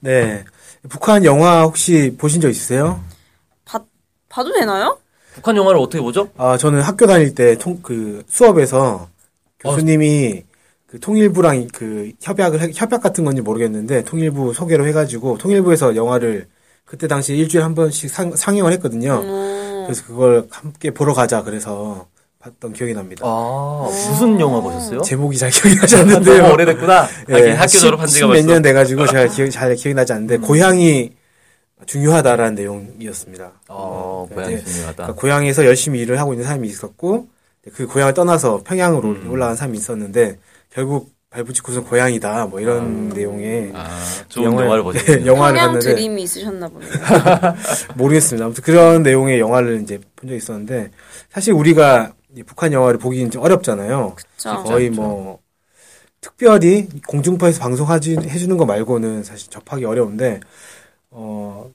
네. 북한 영화 혹시 보신 적 있으세요? 봐, 봐도 되나요? 북한 영화를 어떻게 보죠? 아, 저는 학교 다닐 때 통, 그 수업에서 교수님이 그 통일부랑 그 협약을, 해- 협약 같은 건지 모르겠는데 통일부 소개로 해가지고 통일부에서 영화를 그때 당시 일주일에 한 번씩 상, 상영을 했거든요. 음, 그래서 그걸 함께 보러 가자 그래서 봤던 기억이 납니다. 아, 무슨 영화 보셨어요? 제목이 잘 기억이 나지 너무 않는데요. 오래됐구나. 하긴 학교 졸업한 지가 벌써. 몇년 돼가지고 제가 기억, 잘 기억이 나지 않는데 고향이 중요하다라는 내용이었습니다. 어, 네, 고향이 이제 중요하다. 그러니까 고향에서 열심히 일을 하고 있는 사람이 있었고 그 고향을 떠나서 평양으로 음. 올라간 사람이 있었는데 결국 발붙이고선 고향이다 뭐 이런 내용의 아, 좋은 영화를 보셨 네, 영화를 평양 봤는데 드림이 있으셨나 보네요. 모르겠습니다. 아무튼 그런 내용의 영화를 이제 본 적이 있었는데 사실 우리가 이 북한 영화를 보기는 좀 어렵잖아요. 그쵸. 거의 뭐 특별히 공중파에서 방송하지 해주는 거 말고는 사실 접하기 어려운데 어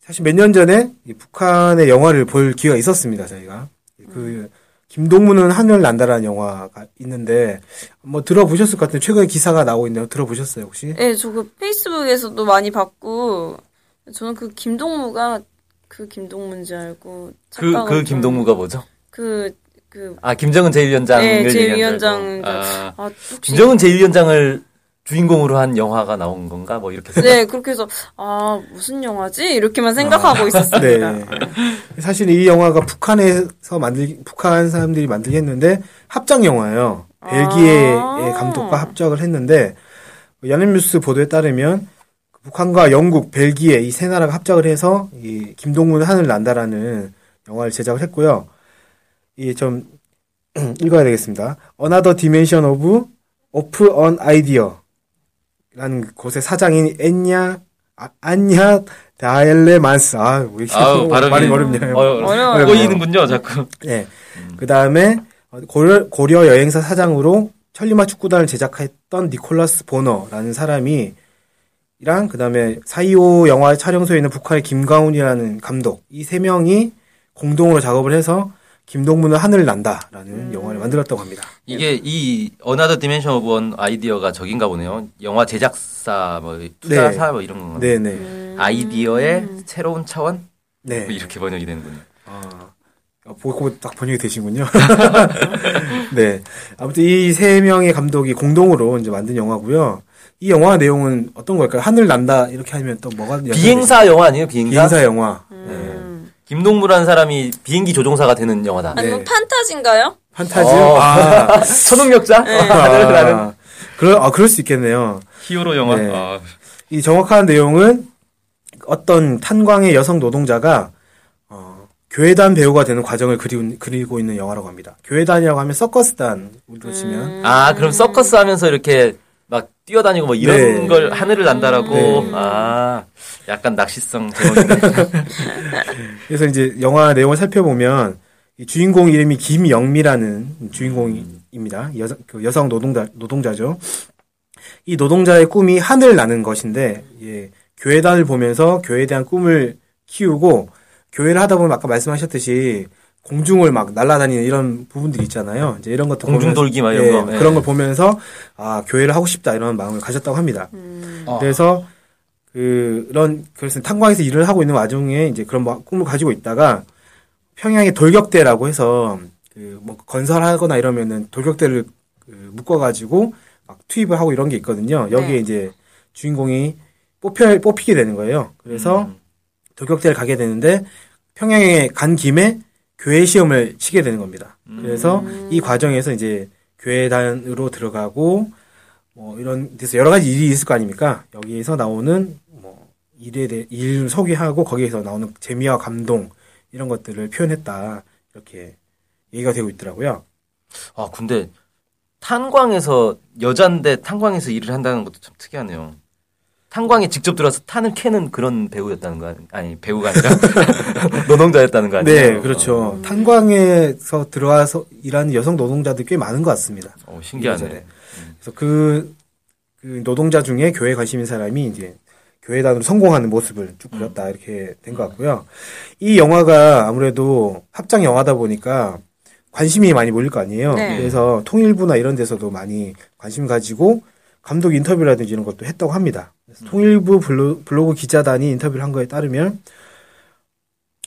사실 몇 년 전에 이 북한의 영화를 볼 기회가 있었습니다 저희가 그 김동문은 하늘 난다라는 영화가 있는데 뭐 들어보셨을 것 같은데 최근에 기사가 나오고 있는데 들어보셨어요 혹시? 네, 저 그 페이스북에서도 많이 봤고, 저는 그 김동무가 그 김동무인지 알고. 그, 착각을 그 좀- 김동무가 뭐죠? 그, 그, 아, 김정은 제1위원장을 네, 얘기한 줄 제1위원장. 알고. 아, 아. 김정은 제1위원장을 주인공으로 한 영화가 나온 건가? 뭐 이렇게 생각. 네, 그렇게 해서, 아, 무슨 영화지? 이렇게만 생각하고 있었습니다. 네. 사실 이 영화가 북한에서 만들 북한 사람들이 만들게 했는데 합작 영화예요. 벨기에의 아. 감독과 합작을 했는데 연합뉴스 보도에 따르면 북한과 영국, 벨기에 이 세 나라가 합작을 해서 이 김동문 하늘 난다라는 영화를 제작을 했고요. 이좀 읽어야 되겠습니다. Another Dimension of Off an Idea 라는 곳의 사장인 엔냐 아, 안냐 다엘레만스 아, 왜 이렇게 아우, 발음이. 말이 어렵네요. 어, 어려워요. 꼬이는군요, 자꾸. 네. 그 다음에 고려, 고려 여행사 사장으로 천리마 축구단을 제작했던 니콜라스 보너라는 사람이 이랑 그 다음에 사이오 영화 촬영소에 있는 북한의 김가훈이라는 감독 이 세 명이 공동으로 작업을 해서 김동문은 하늘 난다라는 영화를 만들었다고 합니다. 이게 이 Another Dimension of an Idea가 저긴가 보네요. 영화 제작사, 뭐, 투자사, 뭐 이런 건가? 네네. 아이디어의 새로운 차원? 네. 뭐 이렇게 번역이 되는군요. 아, 어, 보고 딱 번역이 되시군요. 네. 아무튼 이 세 명의 감독이 공동으로 이제 만든 영화고요. 이 영화 내용은 어떤 걸까요? 하늘 난다 이렇게 하면 또 뭐가? 비행사 영화 아니에요? 비행사? 비행사 영화. 음. 김동무라는 사람이 비행기 조종사가 되는 영화다. 아니, 뭐, 네. 판타지인가요? 판타지요? 어. 아, 초능력자? 하늘 나는 아, 그럴, 아, 그럴 수 있겠네요. 히어로 영화. 네. 아, 이 정확한 내용은 어떤 탄광의 여성 노동자가 어, 교회단 배우가 되는 과정을 그리고, 그리고 있는 영화라고 합니다. 교회단이라고 하면 서커스단 우리로 치면 아, 그럼 서커스 하면서 이렇게 막 뛰어다니고 뭐 이런 네. 걸 하늘을 난다라고. 네. 아, 약간 낚시성. 그래서 이제 영화 내용을 살펴보면 이 주인공 이름이 김영미라는 주인공입니다. 여성, 그 여성 노동자, 노동자죠. 이 노동자의 꿈이 하늘 나는 것인데, 예, 교회단을 보면서 교회에 대한 꿈을 키우고, 교회를 하다 보면 아까 말씀하셨듯이 공중을 막 날아다니는 이런 부분들이 있잖아요. 이제 이런 것도 공중 돌기 막 이런 예, 거. 예. 그런 걸 보면서 아 교회를 하고 싶다 이런 마음을 가졌다고 합니다. 어. 그래서 그런 그래서 탄광에서 일을 하고 있는 와중에 이제 그런 뭐 꿈을 가지고 있다가 평양의 돌격대라고 해서 그 뭐 건설하거나 이러면은 돌격대를 그 묶어가지고 막 투입을 하고 이런 게 있거든요. 여기에 네. 이제 주인공이 뽑혀 뽑히게 되는 거예요. 그래서 음. 돌격대를 가게 되는데 평양에 간 김에 교회 시험을 치게 되는 겁니다. 그래서 이 과정에서 이제 교회단으로 들어가고 뭐 이런 데서 여러 가지 일이 있을 거 아닙니까? 여기에서 나오는 뭐 일에 대해 일을 소개하고 거기에서 나오는 재미와 감동 이런 것들을 표현했다 이렇게 얘기가 되고 있더라고요. 아, 근데 탄광에서 여잔데 탄광에서 일을 한다는 것도 참 특이하네요. 탄광에 직접 들어서 탄을 캐는 그런 배우였다는 거 아니, 배우가 아니라 노동자였다는 거 아니에요? 네, 그렇죠. 탄광에서 들어와서 일하는 여성 노동자들 꽤 많은 것 같습니다. 어, 신기하네. 예전에. 그래서 그, 그 노동자 중에 교회 관심인 사람이 이제 교회단으로 성공하는 모습을 쭉 그렸다 이렇게 된 것 같고요. 이 영화가 아무래도 합작 영화다 보니까 관심이 많이 몰릴 거 아니에요. 네. 그래서 통일부나 이런 데서도 많이 관심 가지고 감독 인터뷰라든지 이런 것도 했다고 합니다. 통일부 블로, 블로그 기자단이 인터뷰를 한 거에 따르면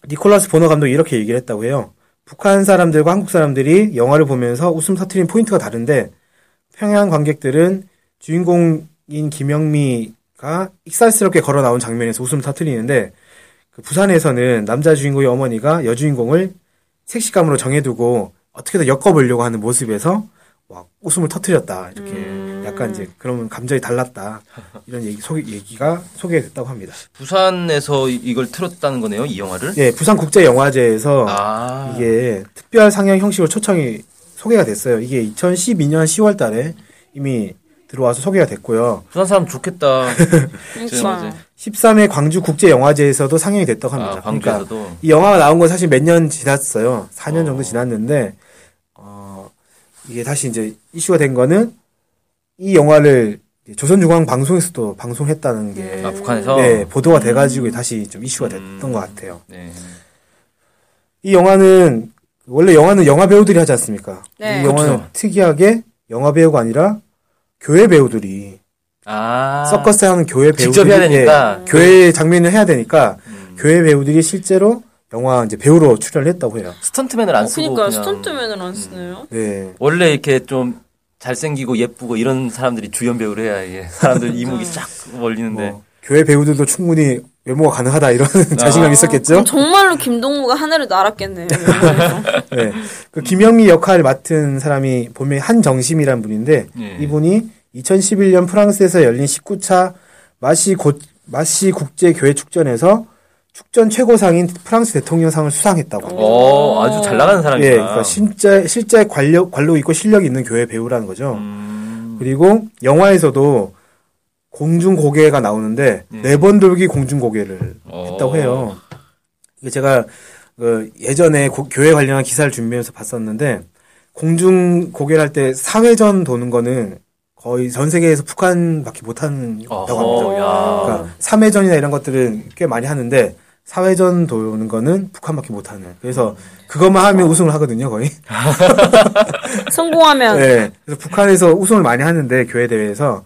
니콜라스 보너 감독이 이렇게 얘기를 했다고 해요. 북한 사람들과 한국 사람들이 영화를 보면서 웃음 터트린 포인트가 다른데 평양 관객들은 주인공인 김영미가 익살스럽게 걸어 나온 장면에서 웃음을 터트리는데 그 부산에서는 남자 주인공의 어머니가 여주인공을 섹시감으로 정해두고 어떻게든 엮어보려고 하는 모습에서 막 웃음을 터트렸다 이렇게 음. 약간 이제 그러면 감정이 달랐다 이런 얘기 소개 얘기가 소개됐다고 합니다. 부산에서 이- 이걸 틀었다는 거네요, 이 영화를? 예, 부산 국제 영화제에서 아. 이게 특별 상영 형식으로 초청이 소개가 됐어요. 이게 2012년 10월 달에 이미 들어와서 소개가 됐고요. 부산 사람 좋겠다. 그러니까. 13회 광주 국제 영화제에서도 상영이 됐다고 합니다. 아, 그러니까 광주에서도. 이 영화가 나온 건 사실 몇 년 지났어요. 4년 어. 정도 지났는데 어, 이게 다시 이제 이슈가 된 거는 이 영화를 조선중앙방송에서도 방송했다는 게 아, 북한에서? 네, 보도가 돼가지고 다시 좀 이슈가 됐던 음. 것 같아요. 네. 이 영화는 원래 영화는 영화 배우들이 하지 않습니까? 네. 이 영화는 그렇죠. 특이하게 영화 배우가 아니라 교회 배우들이 아. 서커스 하는 교회 배우들이 직접 해야 되니까. 예, 교회 장면을 해야 되니까 음. 교회 배우들이 실제로 영화 이제 배우로 출연을 했다고 해요. 스턴트맨을 안 어, 쓰고 그러니까 그냥 스턴트맨을 안 쓰네요. 네. 원래 이렇게 좀 잘생기고 예쁘고 이런 사람들이 주연 배우를 해야 이게 사람들 이목이 싹 몰리는데 뭐 교회 배우들도 충분히 외모가 가능하다 이런 자신감이 있었겠죠. 정말로 김동무가 하늘을 날았겠네요. 네. 그 김영미 역할을 맡은 사람이 보면 한정심이란 분인데 예. 이분이 2011년 프랑스에서 열린 19차 마시 고, 마시 국제 교회 축전에서 축전 최고상인 프랑스 대통령상을 수상했다고. 합니다. 어 아주 잘 나가는 사람이다. 예, 그러니까 실제 실제 관력 관록 있고 실력 있는 교회 배우라는 거죠. 음. 그리고 영화에서도 공중 고개가 나오는데 음. 네번 돌기 공중 고개를 어. 했다고 해요. 이게 제가 그 예전에 고- 교회 관련한 기사를 준비해서 봤었는데 공중 고개를 할 때 사회전 도는 거는 거의 전 세계에서 북한밖에 못한다고 합니다. 그러니까 3회전이나 이런 것들은 꽤 많이 하는데 사회전 도는 거는 북한밖에 못하는. 그래서 그것만 하면 우승을 하거든요, 거의. 성공하면 네. 그래서 북한에서 우승을 많이 하는데 교회 대회에서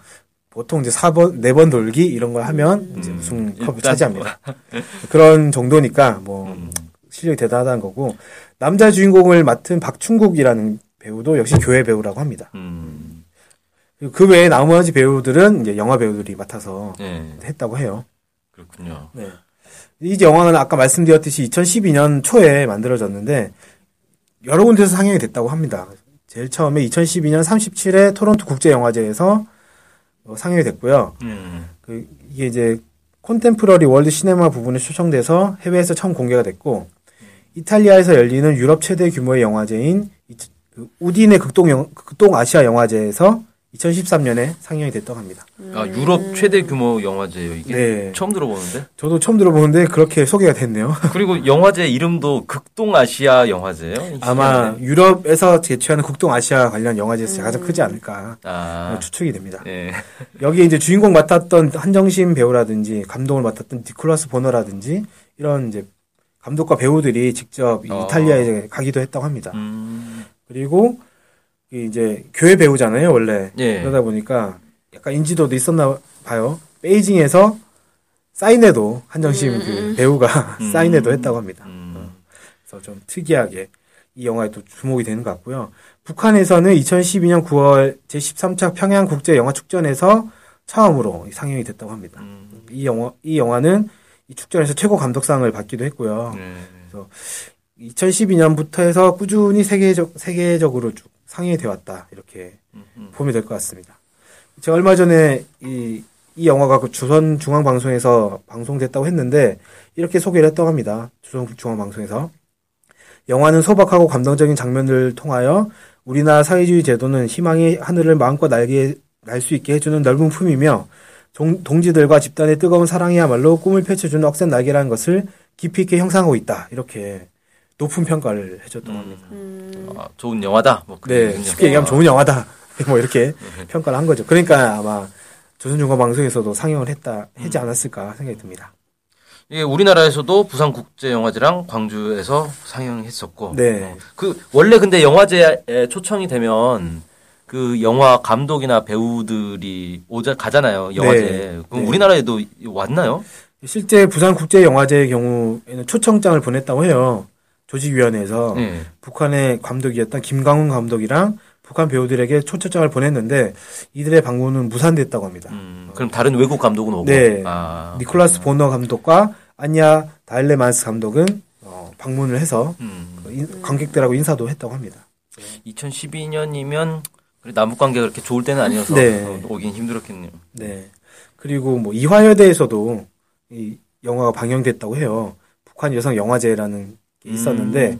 보통 이제 4번, 4번 돌기 이런 걸 하면 이제 우승 컵을 차지합니다. 그런 정도니까 뭐 음. 실력이 대단하다는 거고 남자 주인공을 맡은 박충국이라는 배우도 역시 교회 배우라고 합니다. 음. 그 외에 나머지 배우들은 이제 영화 배우들이 맡아서 예. 했다고 해요. 그렇군요. 네. 이 영화는 아까 말씀드렸듯이 2012년 초에 만들어졌는데 여러 군데서 상영이 됐다고 합니다. 제일 처음에 2012년 37회 토론토 국제영화제에서 어, 상영이 됐고요. 음. 그 이게 이제 콘템프러리 월드 시네마 부분에 초청돼서 해외에서 처음 공개가 됐고 이탈리아에서 열리는 유럽 최대 규모의 영화제인 이- 그 우디네 극동 영, 극동 아시아 영화제에서 2013년에 상영이 됐다고 합니다. 아 유럽 최대 규모 영화제예요 이게. 네. 처음 들어보는데. 저도 처음 들어보는데 그렇게 소개가 됐네요. 그리고 영화제 이름도 극동아시아 영화제예요. 아마 유럽에서 제취하는 국동 아시아 관련 영화제에서 가장 크지 않을까 아. 추측이 됩니다. 예. 여기 이제 주인공 맡았던 한정심 배우라든지 감독을 맡았던 니콜라스 보너라든지 이런 이제 감독과 배우들이 직접 이 어. 이탈리아에 가기도 했다고 합니다. 음. 그리고 이 이제 교회 배우잖아요 원래 예. 그러다 보니까 약간 인지도도 있었나 봐요. 베이징에서 사인회도 한정심 그 배우가 음. 사인회도 했다고 합니다. 음. 그래서 좀 특이하게 이 영화에 또 주목이 되는 것 같고요. 북한에서는 2012년 9월 제13차 평양 국제 영화 축전에서 처음으로 상영이 됐다고 합니다. 음. 이 영화 이 영화는 이 축전에서 최고 감독상을 받기도 했고요. 네. 2012년부터 해서 꾸준히 세계적 세계적으로 쭉 왔다. 이렇게 음. 보면 될 것 같습니다. 제가 얼마 전에 이, 이 영화가 그 조선 중앙 방송에서 방송됐다고 했는데 이렇게 소개를 했다고 합니다. 조선 중앙 방송에서 영화는 소박하고 감동적인 장면들을 통하여 우리나라 사회주의 제도는 희망의 하늘을 마음껏 날게 날 수 있게 해주는 넓은 품이며 동, 동지들과 집단의 뜨거운 사랑이야말로 꿈을 펼쳐주는 억센 날개라는 것을 깊이 있게 형상하고 있다. 이렇게 높은 평가를 해줬던 겁니다. 아, 좋은 영화다. 뭐 네. 쉽게 얘기하면 좋은 영화다. 뭐 이렇게 평가를 한 거죠. 그러니까 아마 조선중앙방송에서도 상영을 했다, 하지 않았을까 생각이 듭니다. 이게 우리나라에서도 부산국제영화제랑 광주에서 상영했었고. 네. 어, 그 원래 근데 영화제에 초청이 되면 그 영화 감독이나 배우들이 오자 가잖아요. 영화제. 네. 그럼 네. 우리나라에도 왔나요? 실제 부산국제영화제의 경우에는 초청장을 보냈다고 해요. 조직위원회에서 네. 북한의 감독이었던 김광훈 감독이랑 북한 배우들에게 초청장을 보냈는데 이들의 방문은 무산됐다고 합니다. 음, 그럼 다른 외국 감독은 오고. 네. 아, 니콜라스 보너 감독과 안야 다일레만스 감독은 어, 방문을 해서 음. 그 인- 관객들하고 인사도 했다고 합니다. 2012년이면 남북 관계가 그렇게 좋을 때는 아니어서 네. 어, 오긴 힘들었겠네요. 네. 그리고 뭐 이화여대에서도 이 영화가 방영됐다고 해요. 북한 여성 영화제라는 게 있었는데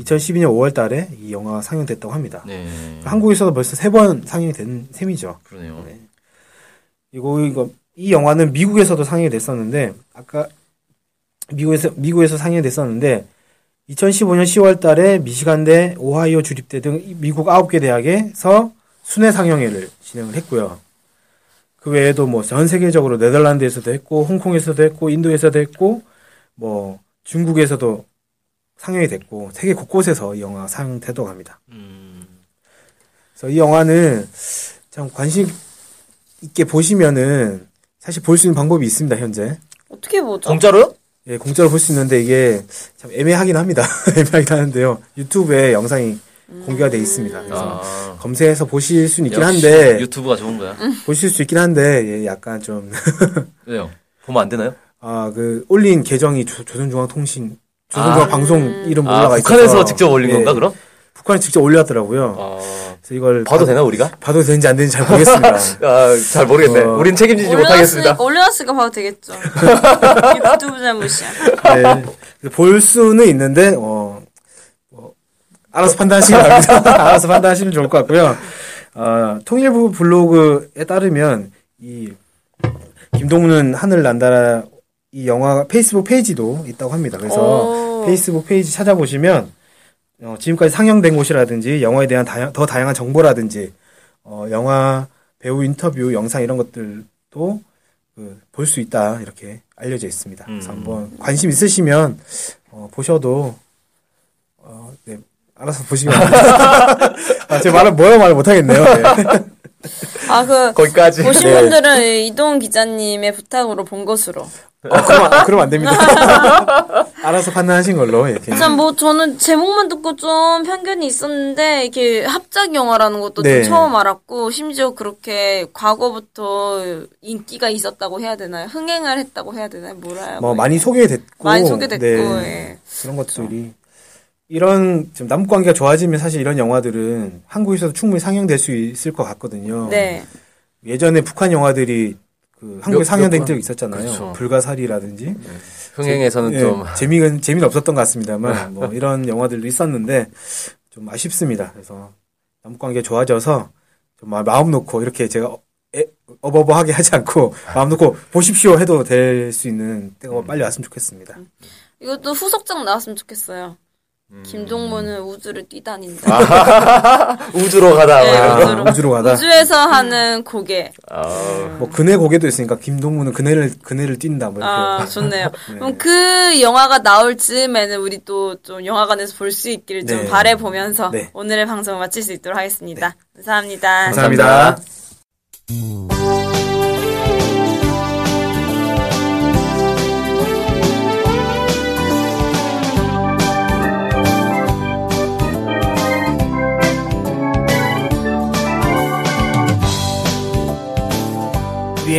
2012년 5월 달에 이 영화가 상영됐다고 합니다. 네. 한국에서도 벌써 세 번 상영이 된 셈이죠. 그러네요. 네. 이거 이거 이 영화는 미국에서도 상영이 됐었는데 아까 미국에서 미국에서 상영이 됐었는데 2015년 10월 달에 미시간대, 오하이오 주립대 등 미국 9개 대학에서 순회 상영회를 진행을 했고요. 그 외에도 뭐 전 세계적으로 네덜란드에서도 했고 홍콩에서도 했고 인도에서도 했고 뭐 중국에서도 상영이 됐고 세계 곳곳에서 이 영화 상영되도록 합니다. 음, 그래서 이 영화는 참 관심 있게 보시면은 사실 볼 수 있는 방법이 있습니다 현재 어떻게 보죠? 공짜로요? 예, 공짜로 볼 수 있는데 이게 참 애매하긴 합니다 애매하긴 하는데요 유튜브에 영상이 공개가 돼 있습니다 그래서 아, 검색해서 보실 수는 있긴 역시 한데 유튜브가 좋은 거야. 보실 수 있긴 한데 예, 약간 좀 왜요? 보면 안 되나요? 아, 그 올린 계정이 조, 조선중앙통신 조선중앙방송 이름 아, 올라가 있어서 북한에서 직접 올린 예, 건가 그럼? 북한에 직접 올렸더라고요. 아, 그래서 이걸 봐도 봐- 되나 우리가? 봐도 되는지 안 되는지 잘 모르겠습니다. 아, 잘 모르겠네. 어. 우린 책임지지 못하겠습니다. 올려놨으니까 봐도 되겠죠. 유튜브 잘못이야. 네. 볼 수는 있는데 어, 뭐, 알아서 판단하시기 바랍니다. 알아서 판단하시면 좋을 것 같고요. 어, 통일부 블로그에 따르면 이 김동무는 하늘 난다라 이 영화 페이스북 페이지도 있다고 합니다. 그래서 오. 페이스북 페이지 찾아보시면 어, 지금까지 상영된 곳이라든지 영화에 대한 다양, 더 다양한 정보라든지 어, 영화 배우 인터뷰 영상 이런 것들도 그, 볼 수 있다 이렇게 알려져 있습니다. 그래서 음. 한번 관심 있으시면 어, 보셔도 어, 네, 알아서 보시면. 아, 제 말은 뭐라고 말을 못하겠네요. 네. 아, 그, 거기까지. 보신 네. 분들은 이동 기자님의 부탁으로 본 것으로. 어, 그럼, 안- 그럼 안 됩니다. 알아서 판단하신 걸로 이렇게. 일단 뭐 저는 제목만 듣고 좀 편견이 있었는데 이게 합작 영화라는 것도 네. 좀 처음 알았고 심지어 그렇게 과거부터 인기가 있었다고 해야 되나요? 흥행을 했다고 해야 되나요? 뭐라요? 뭐 많이 소개됐고 많이 소개됐고 네. 예. 그런 것들이 이런 지금 남북 관계가 좋아지면 사실 이런 영화들은 한국에서도 충분히 상영될 수 있을 것 같거든요. 네. 예전에 북한 영화들이 그 한국에 몇- 상영된 몇 적이 있었잖아요. 그렇죠. 불가사리라든지 흥행에서는 예, 좀 재미는 재미는 없었던 것 같습니다만 뭐 이런 영화들도 있었는데 좀 아쉽습니다. 그래서 남북 관계 좋아져서 좀 마- 마음 놓고 이렇게 제가 어- 에- 어버버하게 하지 않고 마음 놓고 보십시오 해도 될 수 있는 때가 빨리 왔으면 좋겠습니다. 이것도 후속작 나왔으면 좋겠어요. 음. 김동문은 우주를 아, 뛰다닌다. 우주로 가다. 네, 거. 우주로. 우주로 가다. 우주에서 하는 고개. 아, 뭐 그네 고개도 있으니까 김동문은 그네를 그네를 뛴다 뭐 이렇게. 아, 좋네요. 그럼 그 영화가 나올 즈음에는 우리 또 좀 영화관에서 볼 수 있기를 좀 네. 바래 보면서 네. 오늘의 방송을 마칠 수 있도록 하겠습니다. 감사합니다. 감사합니다. 우리